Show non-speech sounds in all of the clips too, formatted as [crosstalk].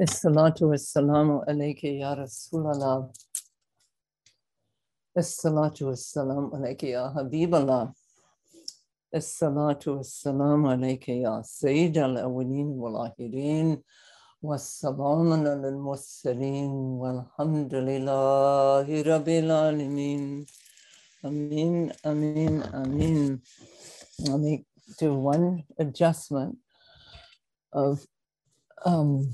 Assalatu wassalamu alayki ya Rasulallah. Assalatu wassalamu alayki ya Habiballah. Assalatu wassalamu alayki ya Sayyid al-awwalin wal-akhirin. والسلام على المرسلين والحمد لله رب العالمين Amin, Amin, Amin. Let me do one adjustment of um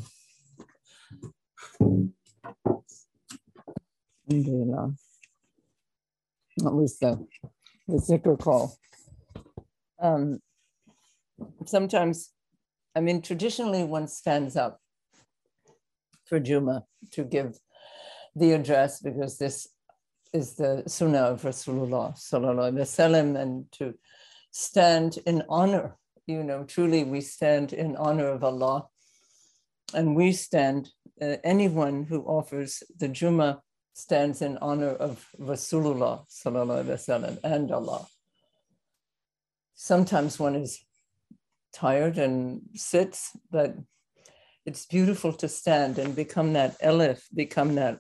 Alhamdulillah. What was the the zikr call? Um sometimes I mean traditionally one stands up for Juma to give the address because this is the Sunnah of Rasulullah sallallahu wasallam, and to stand in honor. You know, truly, we stand in honor of Allah, and we stand. Uh, anyone who offers the Juma stands in honor of Rasulullah wasallam and Allah. Sometimes one is tired and sits, but it's beautiful to stand and become that elif, become that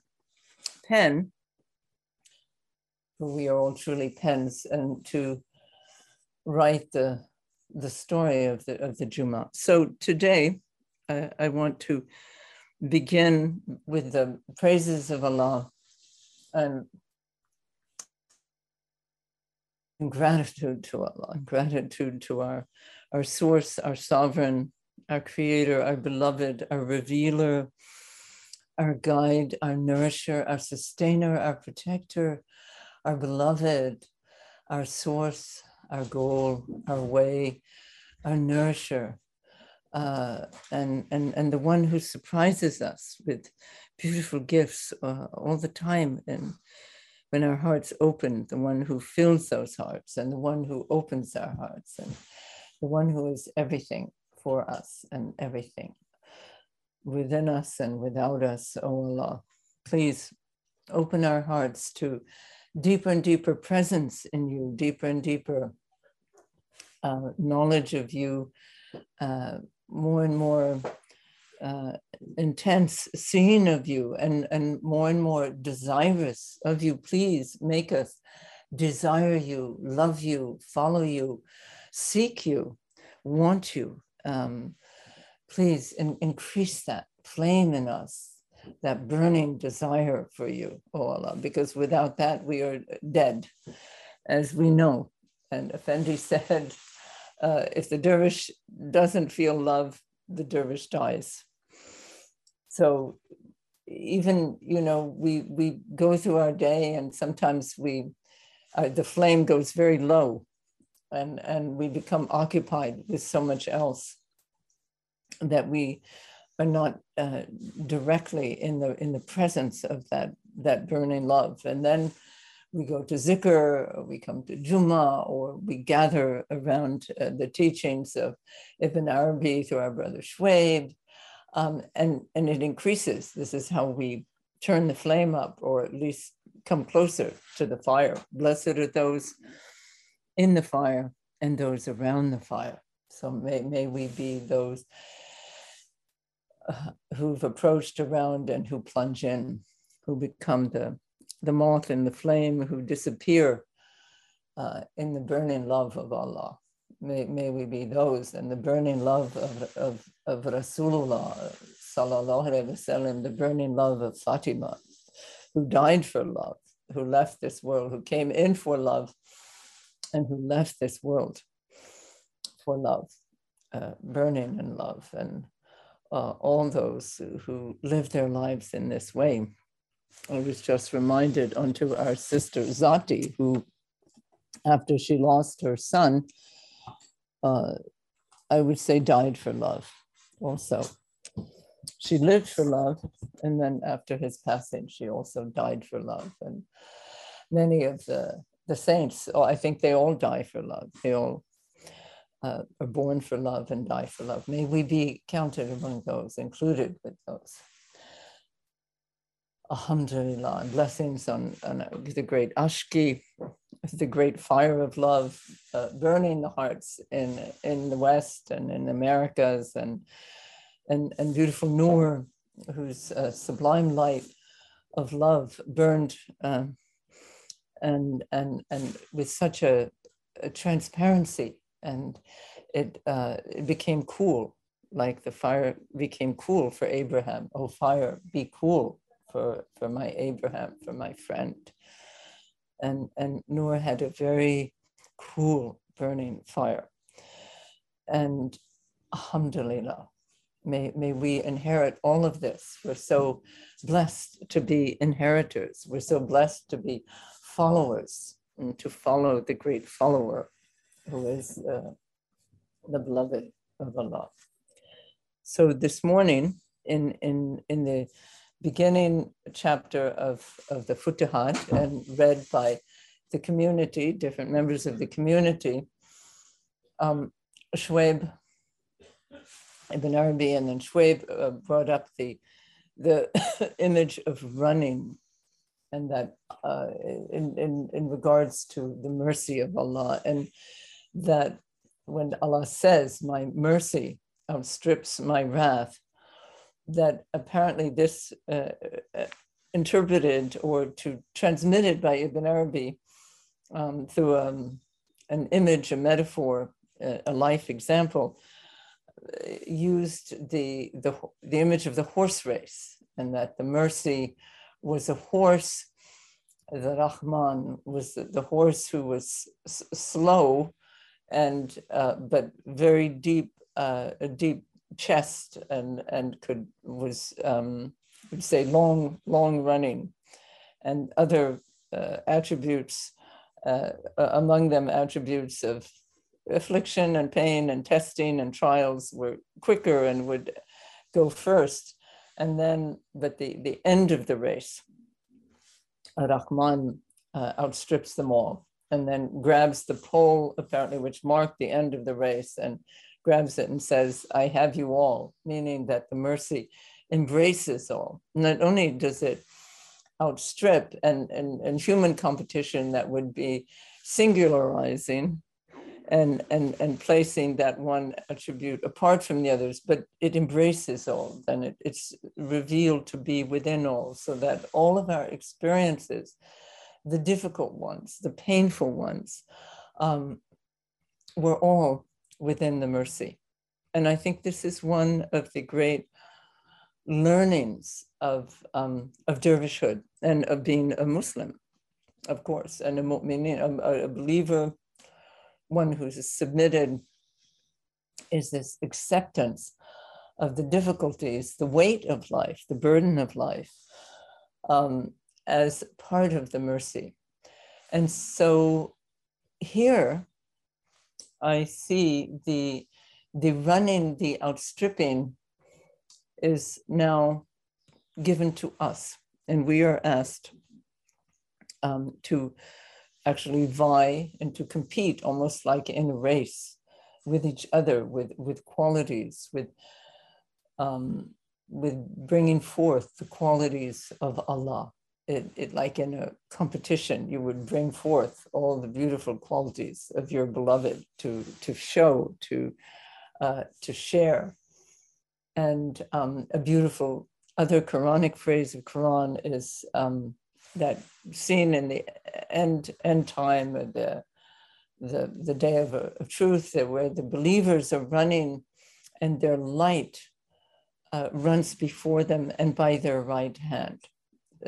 pen. We are all truly pens, and to write the the story of the of the Juma. So today, uh, I want to begin with the praises of Allah and gratitude to Allah, gratitude to our our source, our sovereign, our creator, our beloved, our revealer, our guide, our nourisher, our sustainer, our protector, our beloved, our source, our goal, our way, our nourisher, uh, and, and, and the one who surprises us with beautiful gifts uh, all the time. And when our hearts open, the one who fills those hearts, and the one who opens our hearts, and the one who is everything for us and everything within us and without us, O oh Allah. Please open our hearts to deeper and deeper presence in you, deeper and deeper uh, knowledge of you, uh, more and more uh, intense seeing of you, and, and more and more desirous of you. Please make us desire you, love you, follow you, seek you, want you. Um, please in, increase that flame in us, that burning desire for you, oh Allah, because without that we are dead, as we know. And Effendi [laughs] said, uh, if the dervish doesn't feel love, the dervish dies. So even you know we we go through our day and sometimes we uh, the flame goes very low and and we become occupied with so much else that we are not uh, directly in the in the presence of that that burning love and then we go to zikr or we come to juma or we gather around uh, the teachings of ibn arabi through our brother Shoaib um, and and it increases. This is how we turn the flame up or at least come closer to the fire. Blessed are those in the fire and those around the fire. So may, may we be those uh, who've approached around and who plunge in, who become the, the moth and the flame, who disappear uh, in the burning love of Allah. May, may we be those and the burning love of, of, of Rasulullah, sallallahu alaihi wasallam, the burning love of Fatima, who died for love, who left this world, who came in for love, and who left this world for love, uh, burning in love, and uh, all those who, who live their lives in this way. I was just reminded unto our sister Zati, who, after she lost her son, uh, I would say died for love also. She lived for love, and then after his passing, she also died for love. And many of the the saints, oh, I think they all die for love. They all uh, are born for love and die for love. May we be counted among those, included with those. Alhamdulillah, and blessings on, on the great Ashki, the great fire of love, uh, burning the hearts in, in the West and in Americas, and, and, and beautiful Noor whose uh, sublime light of love burned um, and and and with such a, a transparency and it uh, it became cool like the fire became cool for Abraham. Oh, fire, be cool for, for my Abraham, for my friend. And, and Noor had a very cool burning fire. And alhamdulillah, may, may we inherit all of this. We're so blessed to be inheritors. We're so blessed to be followers and to follow the great follower who is uh, the beloved of Allah. So this morning, in in in the beginning chapter of of the Futuhat, and read by the community, different members of the community, um, Shoaib Ibn Arabi and then Shoaib uh, brought up the the [laughs] image of running and that uh, in, in, in regards to the mercy of Allah and that when Allah says, my mercy outstrips my wrath, that apparently this uh, uh, interpreted or to transmitted by Ibn Arabi um, through um, an image, a metaphor, a life example, uh, used the, the, the image of the horse race and that the mercy was a horse, the Rahman was the, the horse who was slow and uh, but very deep uh, a deep chest and and could was um, would say long long running, and other uh, attributes uh, among them attributes of affliction and pain and testing and trials were quicker and would go first, and then but the the end of the race, Rahman uh, outstrips them all and then grabs the pole apparently which marked the end of the race and grabs it and says, I have you all, meaning that the mercy embraces all. Not only does it outstrip and, and, and human competition that would be singularizing and, and, and placing that one attribute apart from the others, but it embraces all, and it, it's revealed to be within all, so that all of our experiences, the difficult ones, the painful ones, um, we're all within the mercy. And I think this is one of the great learnings of, um, of dervishhood and of being a Muslim, of course, and a mu'minin, a, a believer, one who's submitted, is this acceptance of the difficulties, the weight of life, the burden of life, um, as part of the mercy. And so here, I see the the running, the outstripping is now given to us, and we are asked um, to actually vie and to compete almost like in a race with each other, with with qualities, with um, with bringing forth the qualities of Allah it, it like in a competition, you would bring forth all the beautiful qualities of your beloved to to show, to uh, to share. And um, a beautiful other Quranic phrase of Quran is um, that seen in the end end time of the the, the day of, of truth, where the believers are running and their light uh, runs before them and by their right hand uh,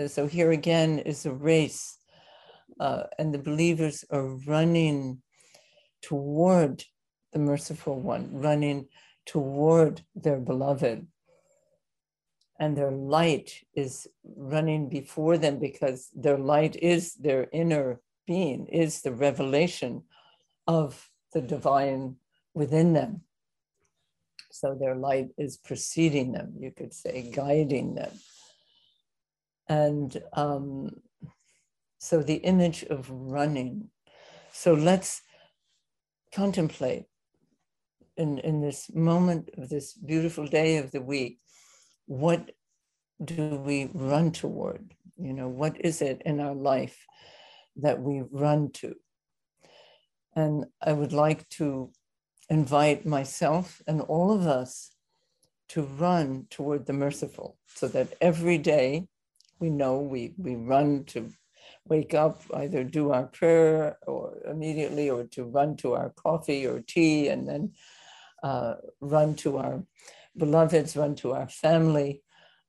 so here again is a race, uh, and the believers are running toward the merciful one, running toward their beloved. And their light is running before them because their light is their inner being, is the revelation of the divine within them. So their light is preceding them, you could say, guiding them. And um, so the image of running. So let's contemplate in, in this moment of this beautiful day of the week what do we run toward? You know, what is it in our life that we run to? And I would like to invite myself and all of us to run toward the merciful so that every day we know we, we run to wake up, either do our prayer or immediately, or to run to our coffee or tea, and then uh, run to our beloveds, run to our family,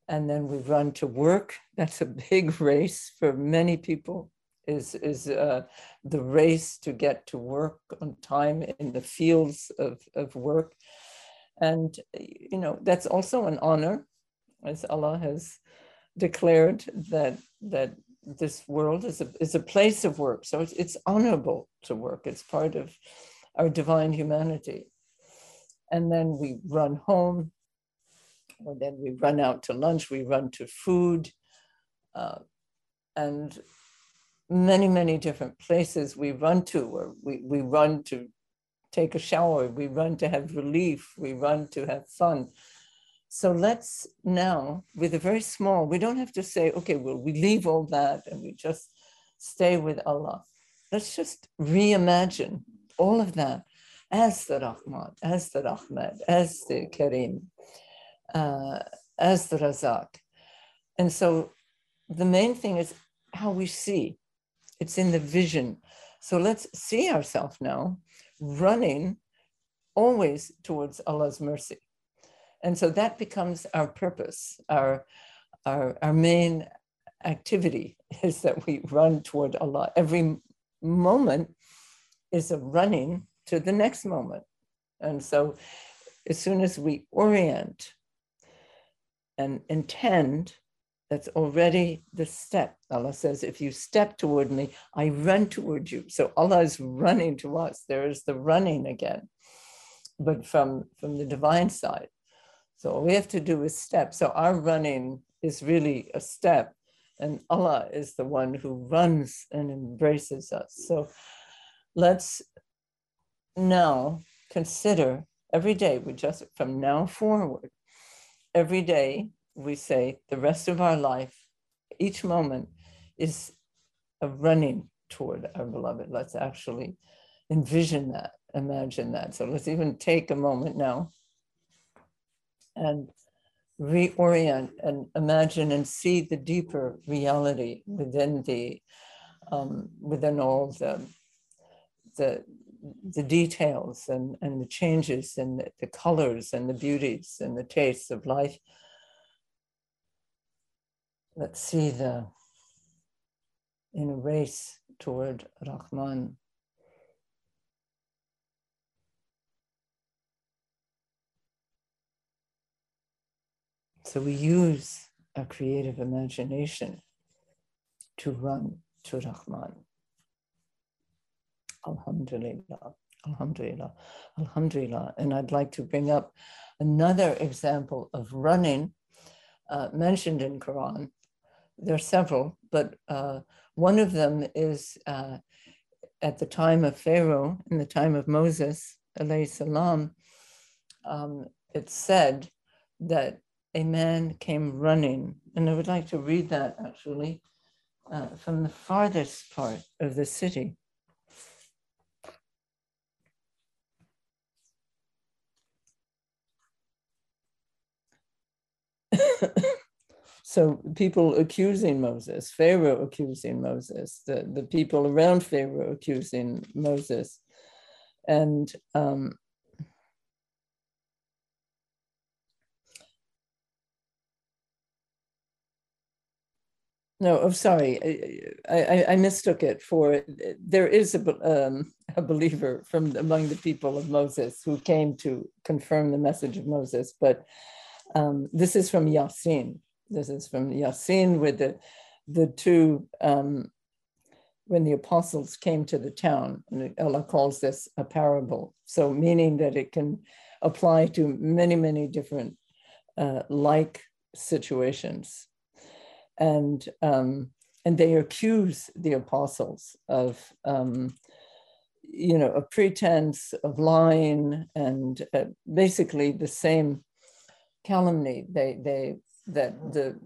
and then we run to work. That's a big [laughs] race for many people. Is is uh, the race to get to work on time in the fields of, of work, and you know that's also an honor, as Allah has declared that that this world is a, is a place of work. So it's, it's honorable to work. It's part of our divine humanity. And then we run home, or then we run out to lunch, we run to food, uh, and many, many different places we run to, or we, we run to take a shower, we run to have relief, we run to have fun. So let's now, with a very small, we don't have to say, okay, well, we leave all that and we just stay with Allah. Let's just reimagine all of that as the Rahman, as the Rahman, as the Karim, uh, as the Razak. And so the main thing is how we see. It's in the vision. So let's see ourselves now running always towards Allah's mercy. And so that becomes our purpose, our, our, our main activity [laughs] is that we run toward Allah. Every moment is a running to the next moment. And so as soon as we orient and intend, that's already the step. Allah says, if you step toward me, I run toward you. So Allah is running to us. There is the running again, but from, from the divine side. So all we have to do is step. So our running is really a step, and Allah is the one who runs and embraces us. So let's now consider every day, we just from now forward, every day we say the rest of our life, each moment is a running toward our beloved. Let's actually envision that, imagine that. So let's even take a moment now and reorient and imagine and see the deeper reality within the um, within all the the the details and, and the changes and the, the colors and the beauties and the tastes of life. Let's see the in a race toward Rahman. So we use our creative imagination to run to Rahman. Alhamdulillah, Alhamdulillah, Alhamdulillah. And I'd like to bring up another example of running uh, mentioned in Quran. There are several, but uh, one of them is uh, at the time of Pharaoh, in the time of Moses, alayhi salam, um, it's said that a man came running. And I would like to read that actually uh, from the farthest part of the city. [coughs] so people accusing Moses, Pharaoh accusing Moses, the, the people around Pharaoh accusing Moses. And um, No, I'm sorry. I, I, I, mistook it for there is a, um, [laughs] a believer from among the people of Moses who came to confirm the message of Moses, but um, this is from Yasin. This is from Yasin with the, the two, um, when the apostles came to the town, Allah calls this a parable. So, meaning that it can apply to many, many different uh, like situations and um, and they accuse the apostles of um, you know a pretense of lying and uh, basically the same calumny they they that the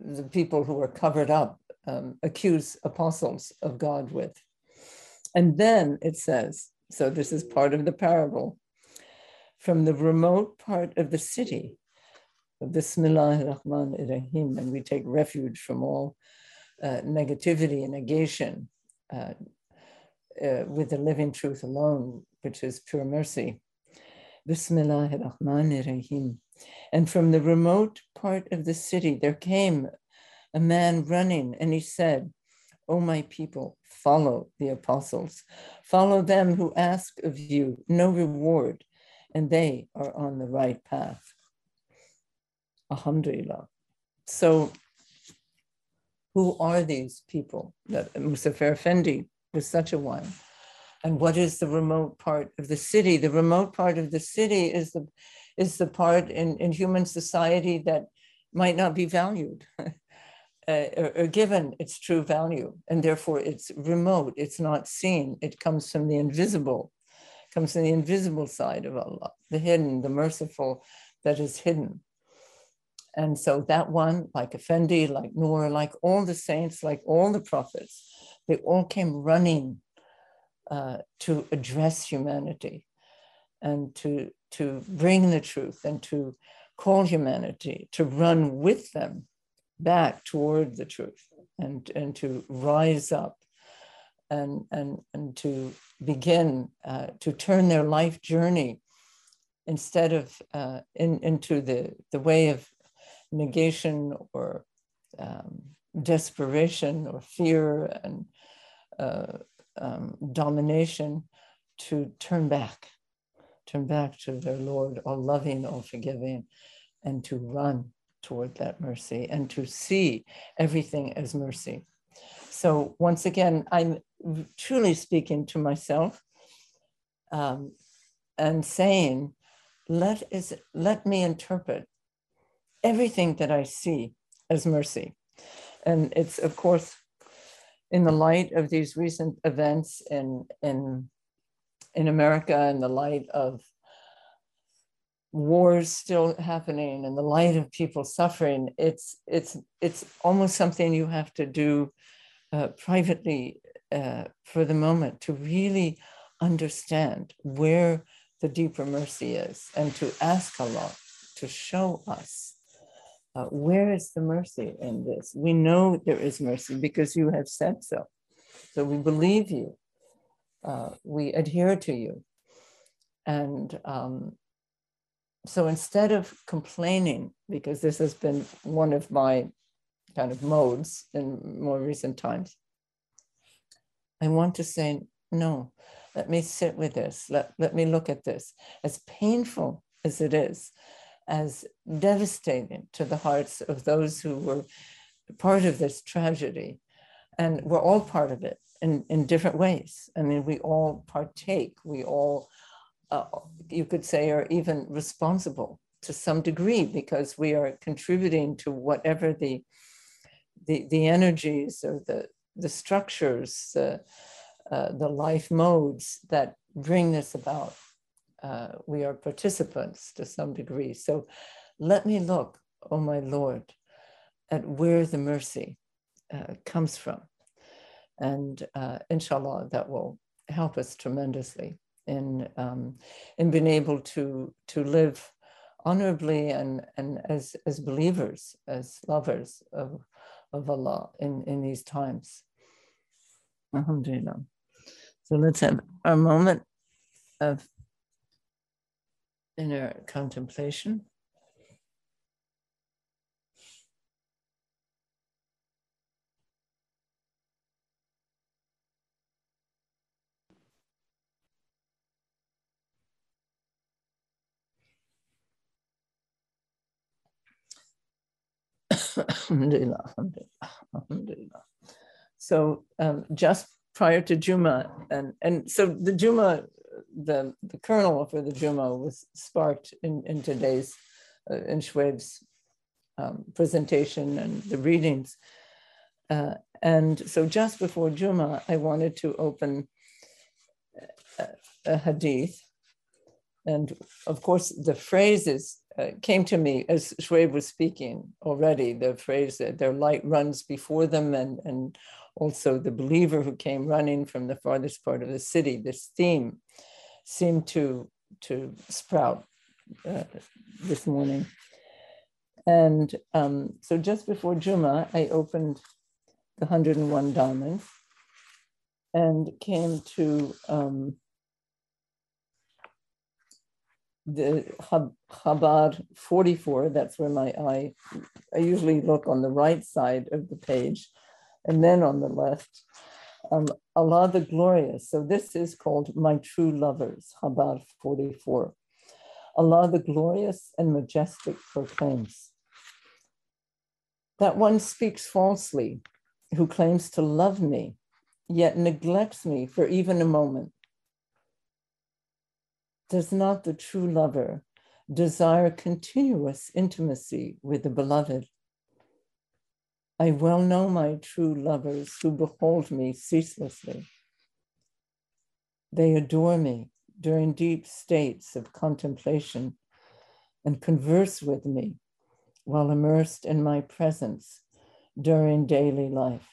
the people who are covered up um, accuse apostles of God with. And then it says, so this is part of the parable, from the remote part of the city, Bismillah Rahman Rahim, and we take refuge from all uh, negativity and negation uh, uh, with the living truth alone, which is pure mercy. Bismillah Rahman Rahim. And from the remote part of the city, there came a man running, and he said, O my people, follow the apostles. Follow them who ask of you no reward, and they are on the right path. Alhamdulillah. So, who are these people that Muzaffar Effendi was such a one? And what is the remote part of the city? The remote part of the city is the is the part in, in human society that might not be valued. [laughs] Uh, or, or, given its true value, and therefore it's remote, it's not seen, it comes from the invisible, comes from the invisible side of Allah, the hidden, the merciful that is hidden. And so that one, like Effendi, like Noor, like all the saints, like all the prophets, they all came running uh, to address humanity and to, to bring the truth and to call humanity to run with them back toward the truth and, and to rise up and, and, and to begin uh, to turn their life journey instead of uh, in, into the, the way of negation or um, desperation or fear and uh, um, domination to turn back, turn back to their Lord, all loving, all forgiving, and to run toward that mercy and to see everything as mercy. So, once again, I'm truly speaking to myself um, and saying, let, is, let me interpret everything that I see as mercy. And it's, of course, in the light of these recent events in, in, in America, in the light of wars still happening, in the light of people suffering, it's, it's, it's almost something you have to do uh, privately uh, for the moment to really understand where the deeper mercy is and to ask Allah to show us uh, where is the mercy in this? We know there is mercy because you have said so. So we believe you. Uh, we adhere to you. And um, so instead of complaining, because this has been one of my kind of modes in more recent times, I want to say, no, let me sit with this. Let, let me look at this. As painful as it is, as devastating to the hearts of those who were part of this tragedy. And we're all part of it in, in different ways. I mean, we all partake, we all, uh, you could say, are even responsible to some degree because we are contributing to whatever the, the, the energies or the, the structures, the, uh, the life modes that bring this about uh, we are participants to some degree. So let me look, oh my Lord, at where the mercy uh, comes from. And uh, inshallah, that will help us tremendously in, um, in being able to, to live honorably and, and as, as believers, as lovers of, of Allah in, in these times. Alhamdulillah. So let's have a moment of inner contemplation. So um, just prior to Juma, and, and so the Juma the, the kernel for the Juma was sparked in, in today's, uh, in Shoaib's um, presentation and the readings. Uh, and so just before Juma, I wanted to open a, a hadith. And of course, the phrases uh, came to me as Shoaib was speaking already, the phrase that their light runs before them and, and also the believer who came running from the farthest part of the city, this theme seemed to to sprout uh, this morning. And um, so just before Juma, I opened the 101 Diamonds and came to um, the Chabad 44. That's where my eye, I usually look on the right side of the page and then on the left. Um, Allah the Glorious. So this is called My True Lovers, Chabad 44. Allah the Glorious and Majestic proclaims that one speaks falsely who claims to love me, yet neglects me for even a moment. Does not the true lover desire continuous intimacy with the beloved? I well know my true lovers who behold me ceaselessly. They adore me during deep states of contemplation and converse with me while immersed in my presence during daily life.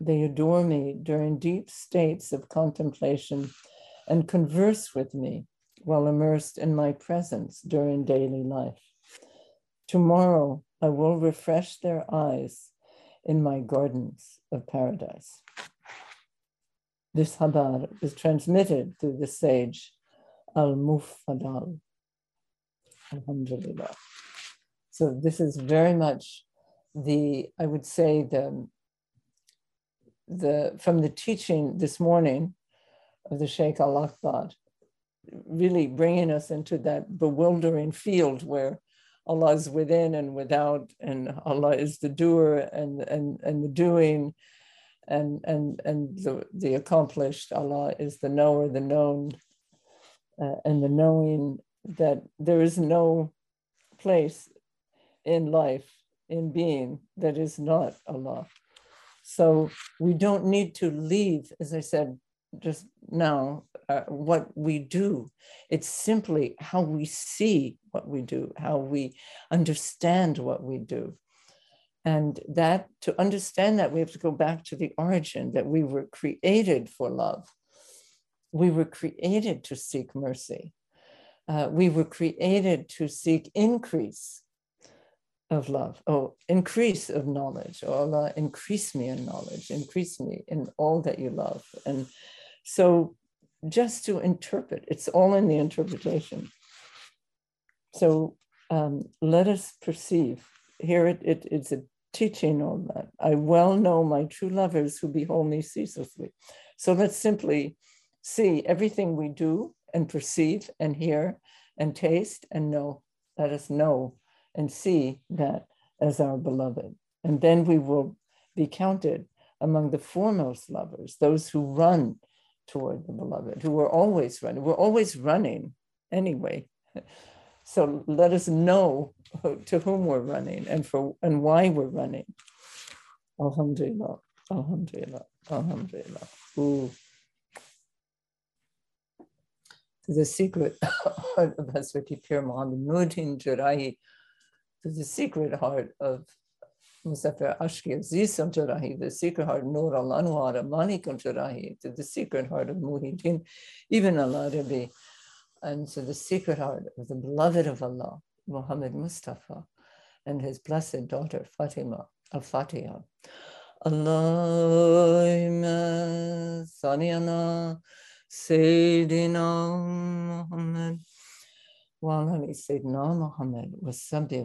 They adore me during deep states of contemplation and converse with me while immersed in my presence during daily life. Tomorrow, I will refresh their eyes in my gardens of paradise. This Chabad is transmitted through the sage Al Mufadal. Alhamdulillah. So this is very much the, I would say, the, the from the teaching this morning of the Sheikh Al Akbar, really bringing us into that bewildering field where Allah is within and without, and Allah is the doer and, and, and the doing, and and and the, the accomplished. Allah is the knower the known uh, and the knowing that there is no place in life in being that is not allah. So we don't need to leave as i said just now uh, what we do it's simply how we see what we do how we understand what we do and that to understand that, we have to go back to the origin that we were created for love. We were created to seek mercy. Uh, we were created to seek increase of love, oh, increase of knowledge. Oh Allah, increase me in knowledge, increase me in all that you love. And so just to interpret, it's all in the interpretation. So um, let us perceive. Here it, it, it's a teaching on that. I well know my true lovers who behold me ceaselessly. So let's simply see everything we do and perceive and hear and taste and know. Let us know and see that as our beloved. And then we will be counted among the foremost lovers, those who run toward the beloved, who we're always running. We're always running anyway. [laughs] So let us know [laughs] to whom we're running and for and why we're running. Alhamdulillah, Alhamdulillah, Alhamdulillah. Ooh. The [laughs] secret heart of Hazrati Pir Muhammad Jarahi, to the secret heart of Muzaffar Ashki Azizam Jarahi, the secret heart of Nur al Anwar Manik Jarahi, to the secret heart of Muhyiddin, ibn al-Arabi and so the secret heart of the beloved of Allah, Muhammad Mustafa, and his blessed daughter Fatima al-Fatiha. Allahumma salli ala Sayyidina Muhammad wa ala Sayyidina Muhammad wa sabbi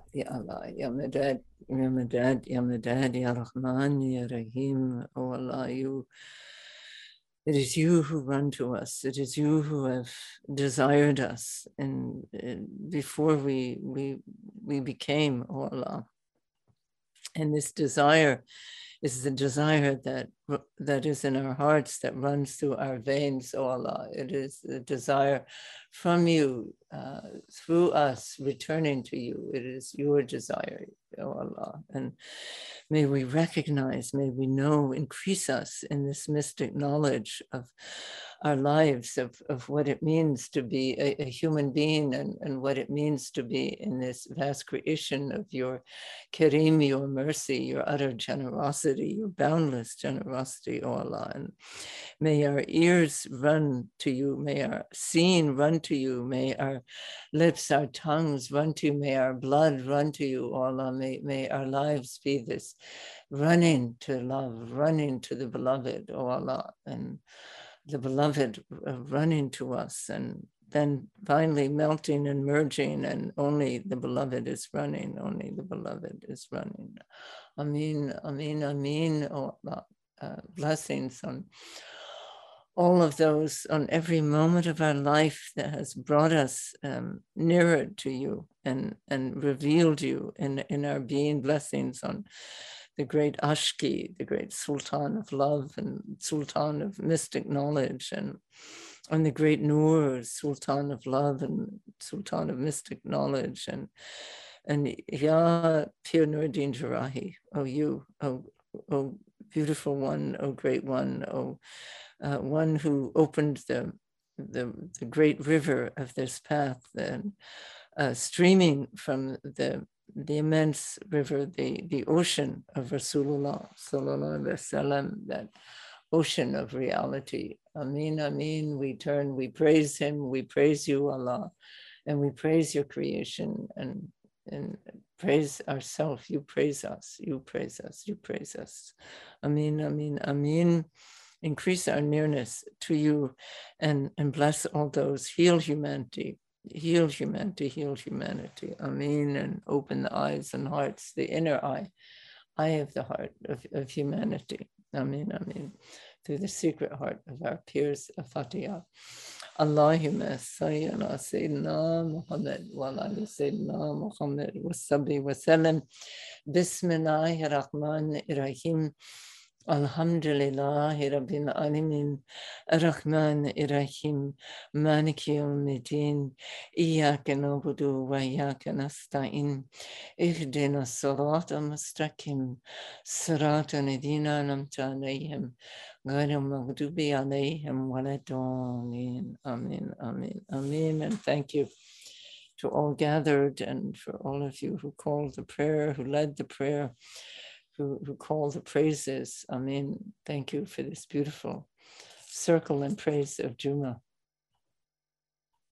يا الله يا مداد يا مداد يا مداد يا رحمن يا رحيم oh Allah you It is you who run to us. It is you who have desired us, and, and before we we we became Allah. And this desire is the desire that that is in our hearts that runs through our veins, O Allah. It is the desire from you uh, through us returning to you. It is your desire, O Allah. And may we recognize, may we know, increase us in this mystic knowledge of our lives of, of what it means to be a, a, human being and, and what it means to be in this vast creation of your kareem, your mercy, your utter generosity, your boundless generosity, O Allah. And may our ears run to you, may our seeing run to you, may our lips, our tongues run to you, may our blood run to you, Allah. May, may our lives be this running to love, running to the beloved, O Allah. And the beloved uh, running to us and then finally melting and merging and only the beloved is running only the beloved is running amin amin amin oh, uh, blessings on all of those on every moment of our life that has brought us um, nearer to you and and revealed you in in our being blessings on the great Ashki, the great Sultan of love and Sultan of mystic knowledge, and, on the great Nur, Sultan of love and Sultan of mystic knowledge, and and Ya Pir Nuruddin Jarahi, oh you, oh, oh beautiful one, oh great one, oh uh, one who opened the, the, the great river of this path and uh, streaming from the the immense river, the, the ocean of Rasulullah sallallahu wasallam, that ocean of reality. Amin, Amin. We turn, we praise Him, we praise you, Allah, and we praise your creation and and praise ourselves. You praise us, you praise us, you praise us. Amin, Amin, Amin. Increase our nearness to you and, and bless all those, heal humanity, heal humanity, heal humanity. Amen. And open the eyes and hearts, the inner eye, eye of the heart of, of humanity. Amen. Amen. Through the secret heart of our peers of Fatiha. Allahumma sayyana Sayyidina Muhammad wa ali Sayyidina Muhammad wa sabbi wa sallam. Bismillahir Rahmanir Rahim. Elhamdülillahi Rabbil Alemin. Rahman Rahim. Maliki Yevmiddin. İyyâke nabudu ve iyyâke nasta'in. İhdina sırâta mustakim. Sırâta nedînâ nemte aleyhim. Gayr-ı mağdubi aleyhim ve. Amin, amin, amin. And thank you to all gathered and for all of you who called the prayer, who led the prayer who, who call the praises. Amen. Thank you for this beautiful circle and praise of Juma.